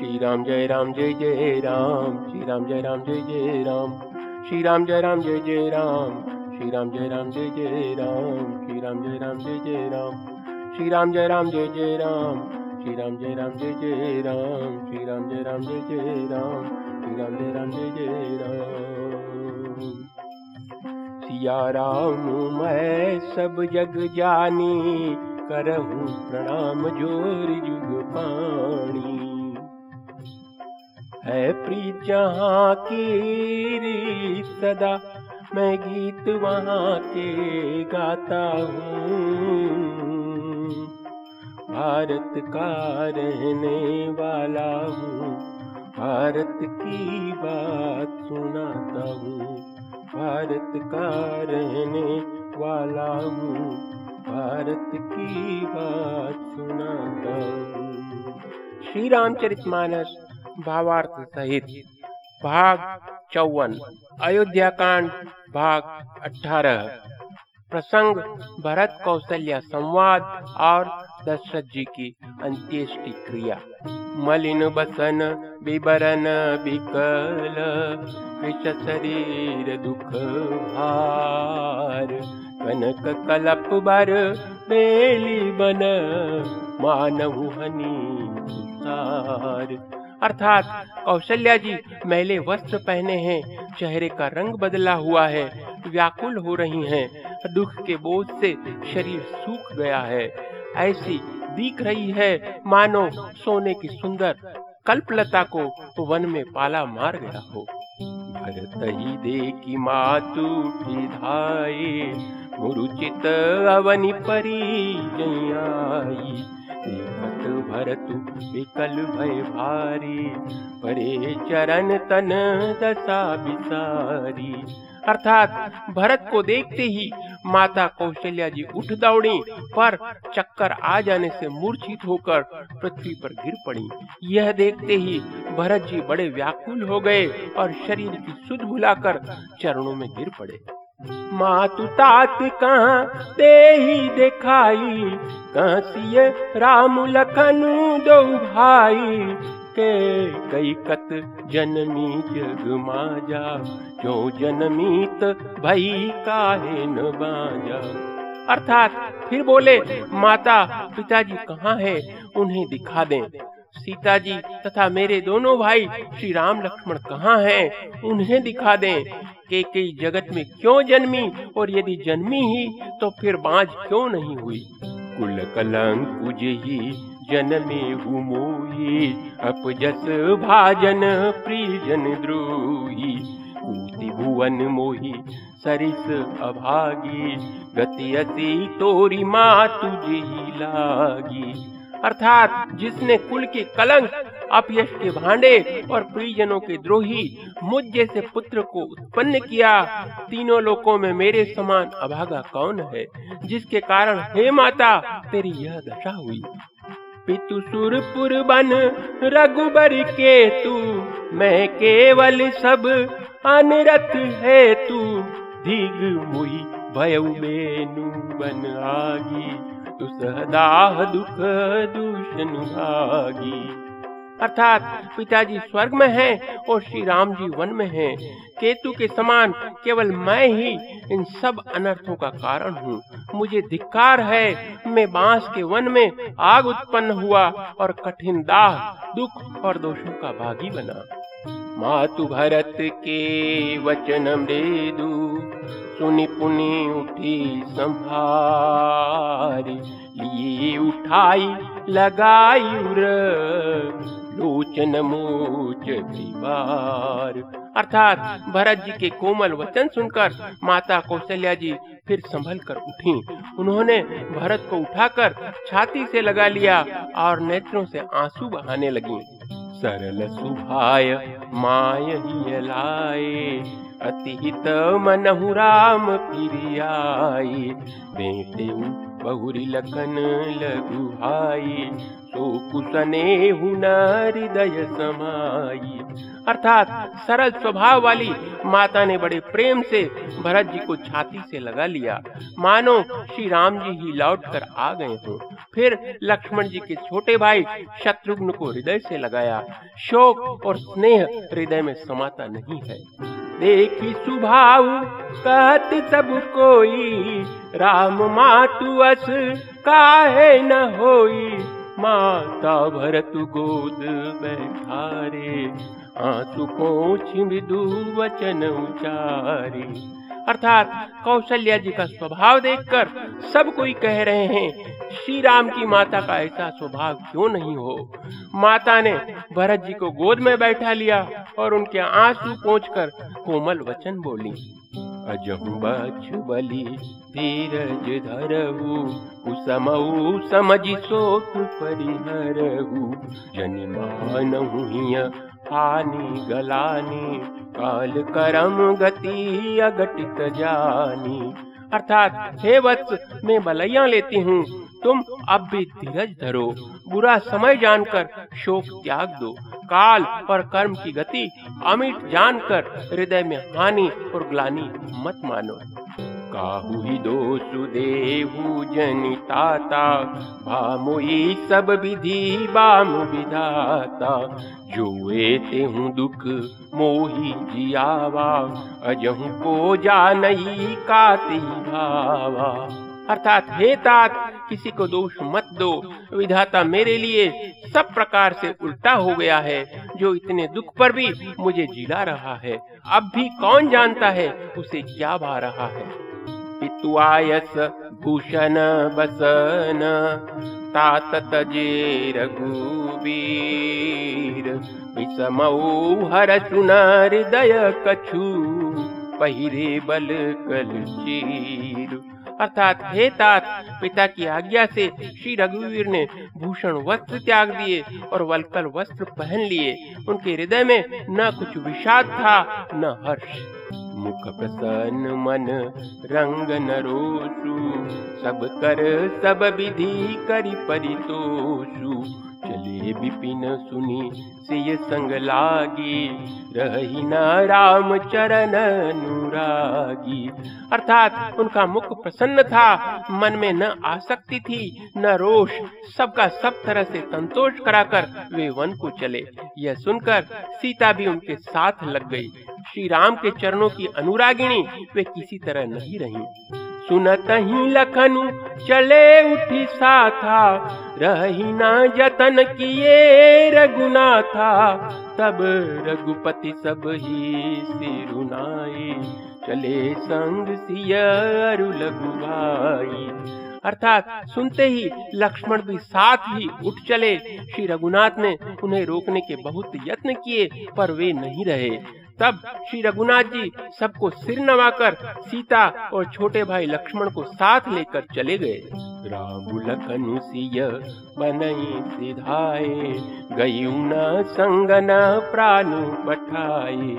श्री राम जय राम जय जय राम श्री राम जय राम जय जय राम श्री राम जय राम जय जय राम श्री राम जय राम जय जय राम श्री राम जय राम जय जय राम श्री राम जय राम जय जय राम श्री राम जय राम जय जय राम श्री राम जय राम जय जय राम श्री राम जय राम जय जय राम सिया राम मैं सब जग जानी, करहूँ प्रणाम ज़ोर जुग पाणी है प्रीत जहाँ की सदा मैं गीत वहाँ के गाता हूँ। भारत का रहने वाला हूँ, भारत की बात सुनाता हूँ। भारत का रहने वाला हूँ, भारत की बात सुनाता हूँ। श्री रामचरित मानस भावार्थ सहित। भाग चौवन अयोध्या कांड भाग अठारह। प्रसंग, भरत कौशल्या संवाद और दशरथ जी की अंत्येष्टि क्रिया। मलिन बसन, बिबरन, बिकल शरीर, दुख भार। कनक कलप बर, बेली बन मानव हनी अर्थात कौशल्या जी मैले वस्त्र पहने हैं, चेहरे का रंग बदला हुआ है, व्याकुल हो रही हैं, दुख के बोझ से शरीर सूख गया है। ऐसी दिख रही है, मानो सोने की सुंदर कल्पलता को वन में पाला मार गया हो। भरत ही दे की मातु धाये, मुरुचित अवनि परी जयाई देखत भरत विकल भय भारी परे चरण तन दशा बिसारी अर्थात भरत को देखते ही माता कौशल्या जी उठ दौड़ी, पर चक्कर आ जाने से मूर्छित होकर पृथ्वी पर गिर पड़ी। यह देखते ही भरत जी बड़े व्याकुल हो गए और शरीर की सुध भुलाकर चरणों में गिर पड़े। मातु तात कहाँ दे ही दिखाई कसिय राम लखन दो भाई? के कई कत जनमी जग माजा, जो जनमीत भई काहे न बाजा? अर्थात फिर बोले, माता, पिताजी कहाँ है? उन्हें दिखा दें। सीता जी तथा मेरे दोनों भाई श्री राम लक्ष्मण कहाँ हैं? उन्हें दिखा दें के कई जगत में क्यों जन्मी और यदि जन्मी ही तो फिर बाज क्यों नहीं हुई? कुल कलंक ही जनमे हुमोही अपजस भाजन, प्रियजन द्रोही। कूति भुवन मोही, सरिस अभागी। गति अति तोरी माँ तुझे लागी। अर्थात जिसने कुल के कलंक अपयश के भांडे और प्रियजनों के द्रोही मुझ जैसे पुत्र को उत्पन्न किया, तीनों लोकों में मेरे समान अभागा कौन है? जिसके कारण, हे माता, तेरी यह दशा हुई। पितु सुरपुर बन, रघुबर के तू मैं केवल सब अनरथ है तू दिग मुई। बेनु आगी दुसहदाह दुख दूषण अर्थात पिताजी स्वर्ग में हैं और श्री राम जी वन में हैं। केतु के समान केवल मैं ही इन सब अनर्थों का कारण हूँ। मुझे धिक्कार है, मैं बाँस के वन में आग उत्पन्न हुआ और कठिन दाह, दुख और दोषों का भागी बना। मातु भरत के वचन मृदु सुनि पुनि उठी संभारी लिए उठाई, लगाई उर, लोचन मोच दीवार। अर्थात भरत जी के कोमल वचन सुनकर माता कौशल्या जी फिर संभल कर उठी। उन्होंने भरत को उठाकर छाती से लगा लिया और नेत्रों से आँसू बहाने लगी। सरल सुभाय माय लाए अतिहित मनहु राम बेटे बहुरी लखन लघु भाई सो कुसने हृदय समाई। अर्थात सरल स्वभाव वाली माता ने बड़े प्रेम से भरत जी को छाती से लगा लिया। मानो श्री राम जी ही लौट कर आ गए हो। फिर लक्ष्मण जी के छोटे भाई शत्रुघ्न को हृदय से लगाया। शोक और स्नेह हृदय में समाता नहीं है। देखी सुभाव कहत सब कोई राम मातु अस काहे न होई? माता भरत गोद बैठारे आंसू पोछ मृदु वचन उचारी अर्थात कौशल्या जी का स्वभाव देखकर सब कोई कह रहे हैं श्री राम की माता का ऐसा स्वभाव क्यों नहीं हो? माता ने भरत जी को गोद में बैठा लिया और उनके आँसू कर कोमल वचन बोली, अजहु बछ बलि धीरज धरहु शोक परिहरहु, जन मानहु हानि गलानी, काल करम गति अगटित जानी। अर्थात, हे वत्स, मैं बलैया लेती हूँ, तुम अब भी धीरज धरो, बुरा समय जानकर शोक त्याग दो। काल और कर्म की गति अमिट जानकर हृदय में हानि और ग्लानी मत मानो। काहू दोषु देहु जनिताता भामुई सब विधि बाम विधाता। जो ते हूँ दुख मोही जियावा, अजहू को जा नहीं काती भावा। अर्थात, हे तात, किसी को दोष मत दो। विधाता मेरे लिए सब प्रकार से उल्टा हो गया है, जो इतने दुख पर भी मुझे जिला रहा है। अब भी कौन जानता है, उसे क्या भा रहा है। पितुआयस भूषण बसन तात तजे रघुवीर। विषमऊ हर सुन हृदय कछु पहिरे बल कल चीर अर्थात हे तात पिता की आज्ञा से श्री रघुवीर ने भूषण वस्त्र त्याग दिए और वलकल वस्त्र पहन लिए। उनके हृदय में न कुछ विषाद था, न हर्ष। मुख प्रसन्न मन, रंग नरोसु, सब कर, सब विधि करी परितोषु। चले विपिन सुनी सिय संग लागी। रही न राम चरण अनुरागी। अर्थात उनका मुख प्रसन्न था, मन में न आसक्ति थी, न रोष। सबका सब तरह से संतोष कराकर वे वन को चले। यह सुनकर सीता भी उनके साथ लग गई। श्री राम के चरणों की अनुरागिणी वे किसी तरह नहीं रही। सुनत ही लखनु, चले उठी सा था रही ना जतन किए रघुना था तब रघुपति सब ही सिरुनाई चले संग सियर लघु भाई अर्थात सुनते ही लक्ष्मण भी साथ ही उठ चले। श्री रघुनाथ ने उन्हें रोकने के बहुत यत्न किए, पर वे नहीं रहे। तब श्री रघुनाथ जी सबको सिर नवाकर सीता और छोटे भाई लक्ष्मण को साथ लेकर चले गए। राम लखन सिय बनई सिधाए गई न संग न प्राण पठाए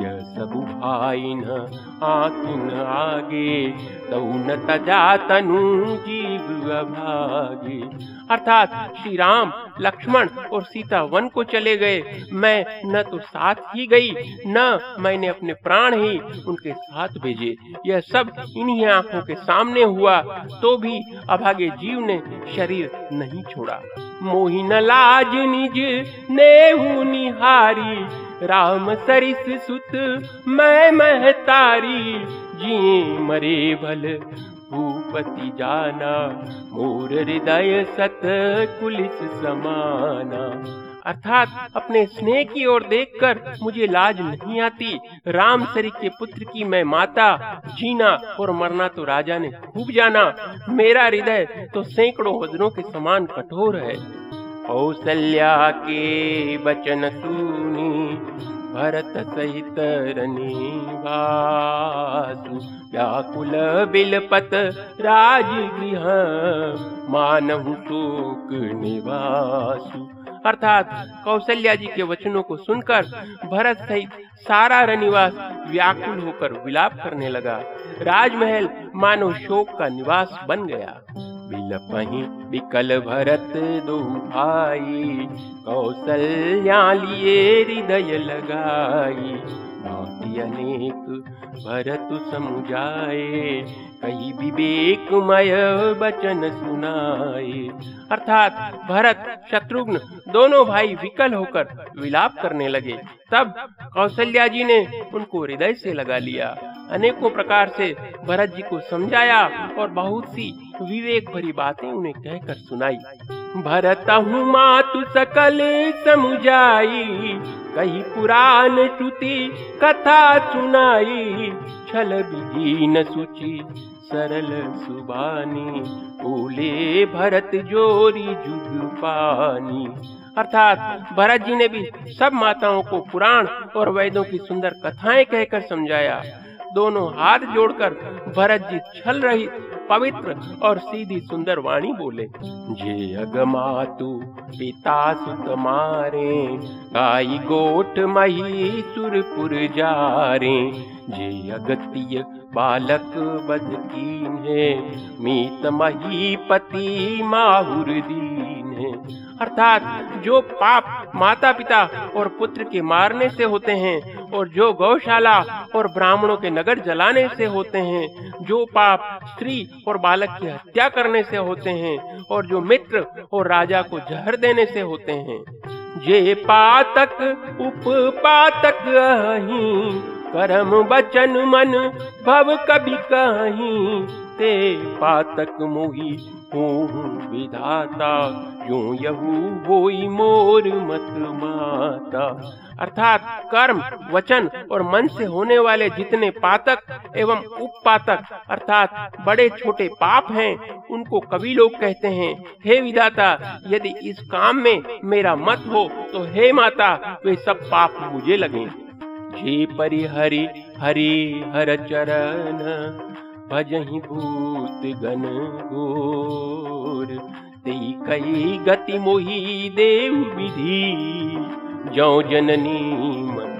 यह सब भाई न आखिन आगे, तऊ न तजा तनु जीव अभागे। अर्थात श्री राम लक्ष्मण और सीता वन को चले गए। मैं न तो साथ ही गई, न मैंने अपने प्राण ही उनके साथ भेजे। यह सब इन्हीं आँखों के सामने हुआ तो भी अभागे जीव ने शरीर नहीं छोड़ा। मोहिन लाज निज नेहू निहारी, राम सरिस सुत मैं महतारी, जिए मरे भल भूपति जाना, मोर हृदय सत कुलिस समाना। अर्थात अपने स्नेह की ओर देखकर मुझे लाज नहीं आती। राम सरी के पुत्र की मैं माता, जीना और मरना तो राजा ने खूब जाना। मेरा हृदय तो सैकड़ों वज्रों के समान कठोर है। कौशल्या के बचन सुनी भरत सहित रनिवासु। व्याकुल बिलपत राजगृह मानव शोक निवासु। अर्थात कौशल्या जी के वचनों को सुनकर भरत सहित सारा रनिवास व्याकुल होकर विलाप करने लगा। राजमहल मानव शोक का निवास बन गया। बिलपही बिकल भरत दो भाई कौशल्या लिए हृदय लगाई। बाती अनेक भरत समुझाए, कही विवेकमय वचन सुनाए। अर्थात भरत, शत्रुघ्न दोनों भाई विकल होकर विलाप करने लगे। तब कौशल्या जी ने उनको हृदय से लगा लिया। अनेकों प्रकार से भरत जी को समझाया और बहुत सी विवेक भरी बातें उन्हें कहकर सुनाई। भरत हूँ मातु सकल समुझाई, कही पुराण श्रुति कथा सुनाई। छल विहीन सुचि सरल सुबानी, बोले भरत जोरी जुग पानी। अर्थात भरत जी ने भी सब माताओं को पुराण और वेदों की सुंदर कथाएँ कहकर समझाया। दोनों हाथ जोड़कर भरत जी छल रही, पवित्र और सीधी सुंदर वाणी बोले, जे अगमातु पिता सुत मारे गाई गोट मही सुरपुर जारे। जे अगतिय बालक बद कीन है मीत मही पति माहुर दीन। है। अर्थात जो पाप माता पिता और पुत्र के मारने से होते हैं और जो गौशाला और ब्राह्मणों के नगर जलाने से होते हैं, जो पाप स्त्री और बालक की हत्या करने से होते हैं और जो मित्र और राजा को जहर देने से होते हैं। जे पातक, उप पातक करम बचन मन भव कभी कहीं, ते पातक मोही हूँ विधाता जो यहू होई मोर मत माता? अर्थात कर्म, वचन और मन से होने वाले जितने पातक एवं उपपातक, अर्थात बड़े छोटे पाप हैं, उनको कवि लोग कहते हैं, हे विधाता, यदि इस काम में मेरा मत हो तो हे माता, वे सब पाप मुझे लगे। जे परिहरि, हरि हर चरण। भजही भूत गण गोर, तेई कई गति मोही देव विधि, जो जननी मत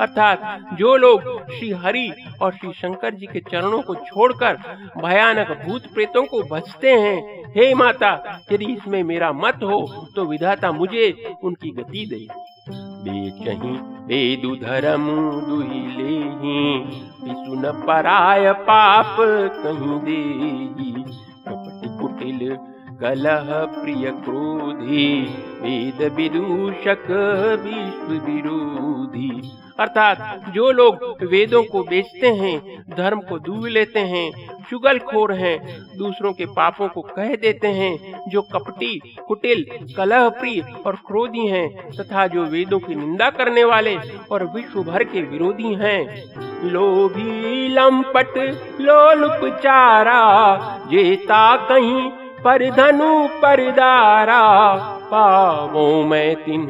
अर्थात जो लोग श्री हरि और श्री शंकर जी के चरणों को छोड़कर भयानक भूत प्रेतों को बचते हैं, हे माता, यदि इसमें मेरा मत हो तो विधाता मुझे उनकी गति दे। बेचही बेदु धर्म दुही ले सुन पराय पाप कहीं दे कपट कुटिल कलह प्रिय क्रोधी, वेद विदूषक विश्व विरोधी। अर्थात जो लोग वेदों को बेचते हैं, धर्म को दूर लेते हैं चुगल खोर हैं, दूसरों के पापों को कह देते हैं, जो कपटी, कुटिल कलह प्रिय और क्रोधी हैं, तथा जो वेदों की निंदा करने वाले और विश्व भर के विरोधी हैं। लोभी लंपट लोलुपचारा जेता कहीं पर परिदारा परदारा पावो मैं तिन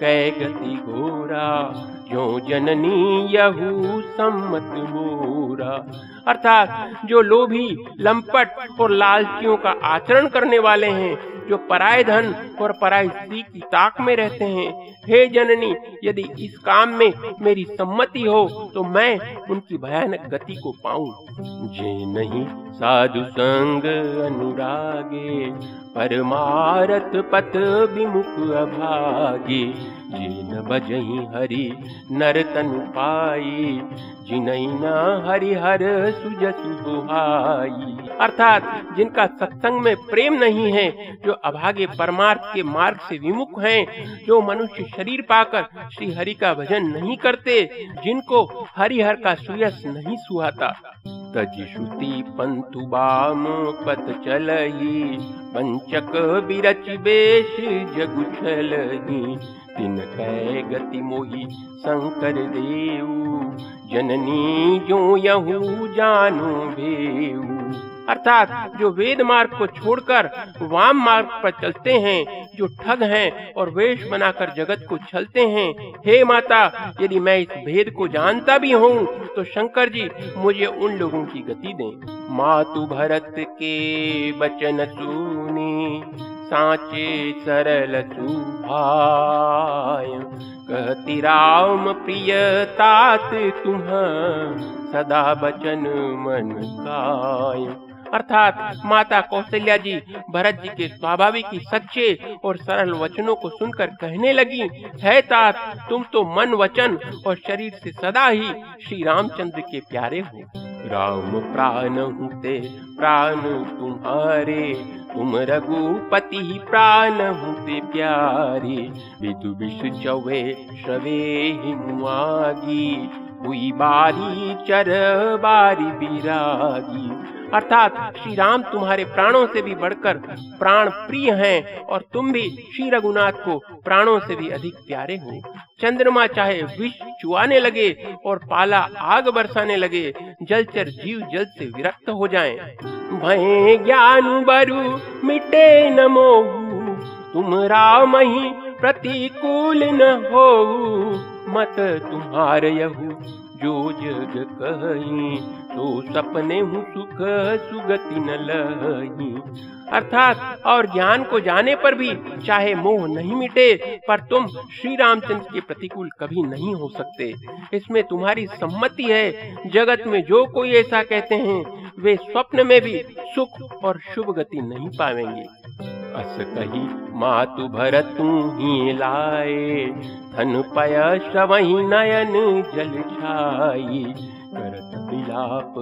कै गति घोरा। जो जननी यहू सम्मत मोरा। अर्थात जो लोभी लंपट और लालचियों का आचरण करने वाले हैं जो पराय धन और पराय स्त्री की ताक में रहते हैं। हे जननी, यदि इस काम में मेरी सम्मति हो तो मैं उनकी भयानक गति को पाऊँ। जे नहीं, साधु संग अनुरागे परमारत पथ विमुख अभागे जिन बजही हरि नर तनु पाई जिनैना हरि हर सुजसु दुहाई अर्थात जिनका सत्संग में प्रेम नहीं है, जो अभागे परमार्थ के मार्ग से विमुख हैं, जो मनुष्य शरीर पाकर श्री हरि का भजन नहीं करते, जिनको हरिहर का सुयस नहीं सुहाता। तज श्रुति पंतु बाम पत चलही पंचक बिरच बेश जगु छलही। तिन कै गति मोही शंकर देव जननी जो यहू जानू भेऊ। अर्थात जो वेद मार्ग को छोड़कर वाम मार्ग पर चलते हैं, जो ठग हैं और वेश बनाकर जगत को छलते हैं, हे माता, यदि मैं इस भेद को जानता भी हूँ तो शंकर जी मुझे उन लोगों की गति दें। मातु भरत के बचन सुनी साचे सरल सुभाय। कहती, राम प्रिय तात, तुम सदा बचन मन काय अर्थात माता कौशल्या जी, भरत जी के स्वाभाविक ही सच्चे और सरल वचनों को सुनकर कहने लगी, है तात, तुम तो मन वचन और शरीर से सदा ही श्री रामचंद्र के प्यारे हो। राम प्राण हुते प्राण तुम्हारे। तुम रघुपति प्राण हुते प्यारे। विदु विषु चौवे श्रवे हिमुआगी हुई बारी, चर बारी बिरागी। अर्थात श्री राम तुम्हारे प्राणों से भी बढ़कर प्राण प्रिय हैं और तुम भी श्री रघुनाथ को प्राणों से भी अधिक प्यारे हो। चंद्रमा चाहे विष चुआने लगे और पाला आग बरसाने लगे, जलचर जीव जल से विरक्त हो जाएँ। भय ज्ञान बरु, मिटे न तुम राम ही प्रतिकूल न हो मत तुम्हार यहू, जो जग कही तो सपने हूँ सुख सुगति न लही। अर्थात और ज्ञान को जाने पर भी चाहे मोह नहीं मिटे, पर तुम श्री रामचंद्र के प्रतिकूल कभी नहीं हो सकते। इसमें तुम्हारी सम्मति है, जगत में जो कोई ऐसा कहते हैं, वे स्वप्न में भी सुख और शुभ गति नहीं पावेंगे। अस कही मातु भरत ही लाए। धन पय श्रवही नयन जल छाई। करत विलाप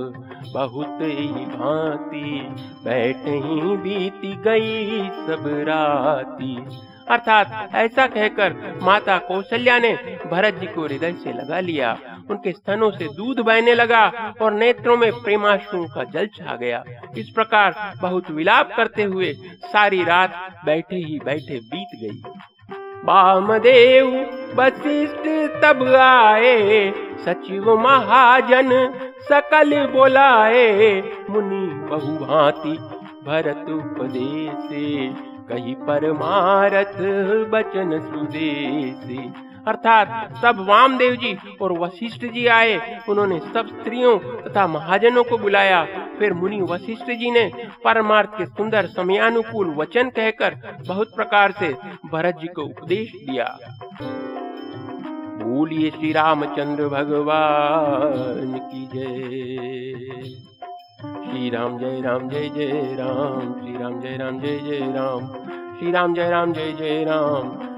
बहुत ही भांति। बैठ ही बीती गई सब राती। अर्थात ऐसा कहकर माता कौशल्या ने भरत जी को हृदय से लगा लिया। उनके स्तनों से दूध बहने लगा और नेत्रों में प्रेमाश्रुओं का जल छा गया। इस प्रकार बहुत विलाप करते हुए सारी रात बैठे ही बैठे बीत गई। वामदेव वशिष्ठ तब आए, सचिव महाजन सकल बोलाए, मुनि बहु भांति भरत उपदेश, कही परमारथ बचन सुदेश। अर्थात तब वामदेव जी और वशिष्ठ जी आए। उन्होंने सब स्त्रियों तथा महाजनों को बुलाया। फिर मुनि वशिष्ठ जी ने परमार्थ के सुंदर समयानुकूल वचन कहकर बहुत प्रकार से भरत जी को उपदेश दिया। बोलिए श्री रामचंद्र भगवान की जय। श्री राम जय राम जय जय राम श्री राम जय राम जय जय राम श्री राम जय राम जय जय राम।